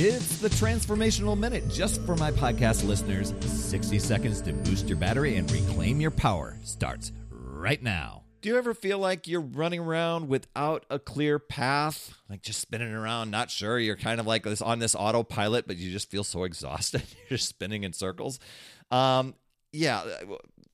It's the Transformational Minute just for my podcast listeners. 60 seconds to boost your battery and reclaim your power starts right now. Do you ever feel like you're running around without a clear path? Like just spinning around, not sure. You're kind of like this on this autopilot, but you just feel so exhausted. You're just spinning in circles. Um, yeah,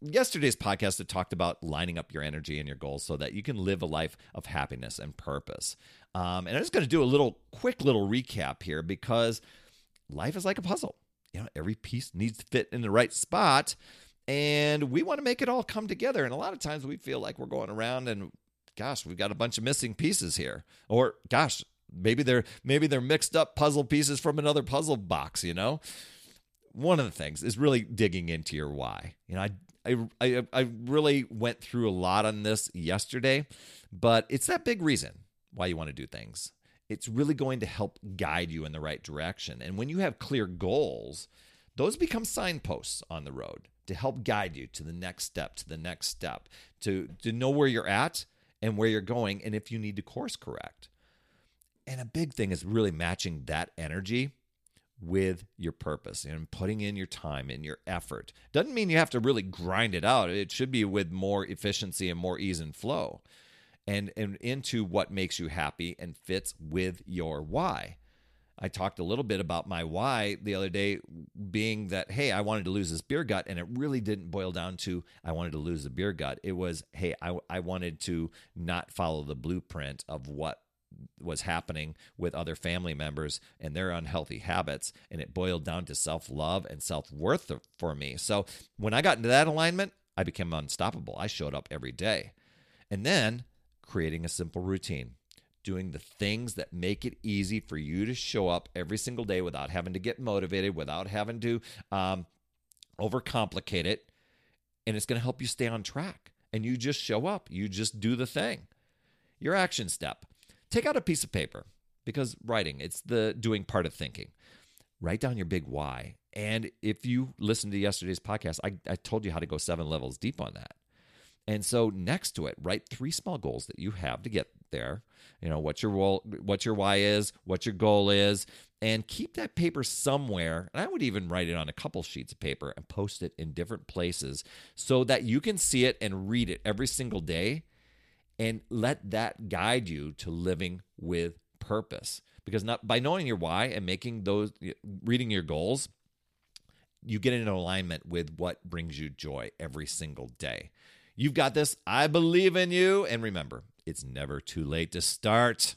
yesterday's podcast had talked about lining up your energy and your goals so that you can live a life of happiness and purpose. Um, and I'm just going to do a little quick little recap here because life is like a puzzle. You know, every piece needs to fit in the right spot, and we want to make it all come together. And a lot of times we feel like we're going around and, gosh, we've got a bunch of missing pieces here, or gosh, maybe they're maybe they're mixed up puzzle pieces from another puzzle box. You know, one of the things is really digging into your why. You know, I I, I, I really went through a lot on this yesterday, but it's that big reason why you want to do things. It's really going to help guide you in the right direction. And when you have clear goals, those become signposts on the road to help guide you to the next step, to the next step, to, to know where you're at and where you're going, and if you need to course correct. And a big thing is really matching that energy with your purpose and putting in your time and your effort. Doesn't mean you have to really grind it out. It should be with more efficiency and more ease and flow. And, and into what makes you happy and fits with your why. I talked a little bit about my why the other day being that, hey, I wanted to lose this beer gut. And it really didn't boil down to, I wanted to lose the beer gut. It was, hey, I, I wanted to not follow the blueprint of what was happening with other family members and their unhealthy habits and it boiled down to self-love and self-worth for me. So when i got into that alignment i became unstoppable. I showed up every day. And then creating a simple routine doing the things that make it easy for you to show up every single day without having to get motivated without having to um, overcomplicate it and it's going to help you stay on track. And you just show up. You just do the thing. Your action step Take out a piece of paper because writing, it's the doing part of thinking. Write down your big why. And if you listen to yesterday's podcast, I, I told you how to go seven levels deep on that. And so next to it, write three small goals that you have to get there. You know, what your what your why is, what your goal is, and keep that paper somewhere. And I would even write it on a couple sheets of paper and post it in different places so that you can see it and read it every single day and let that guide you to living with purpose. Because not by knowing your why and making those reading your goals you get in alignment with what brings you joy every single day. You've got this. I believe in you. And remember it's never too late to start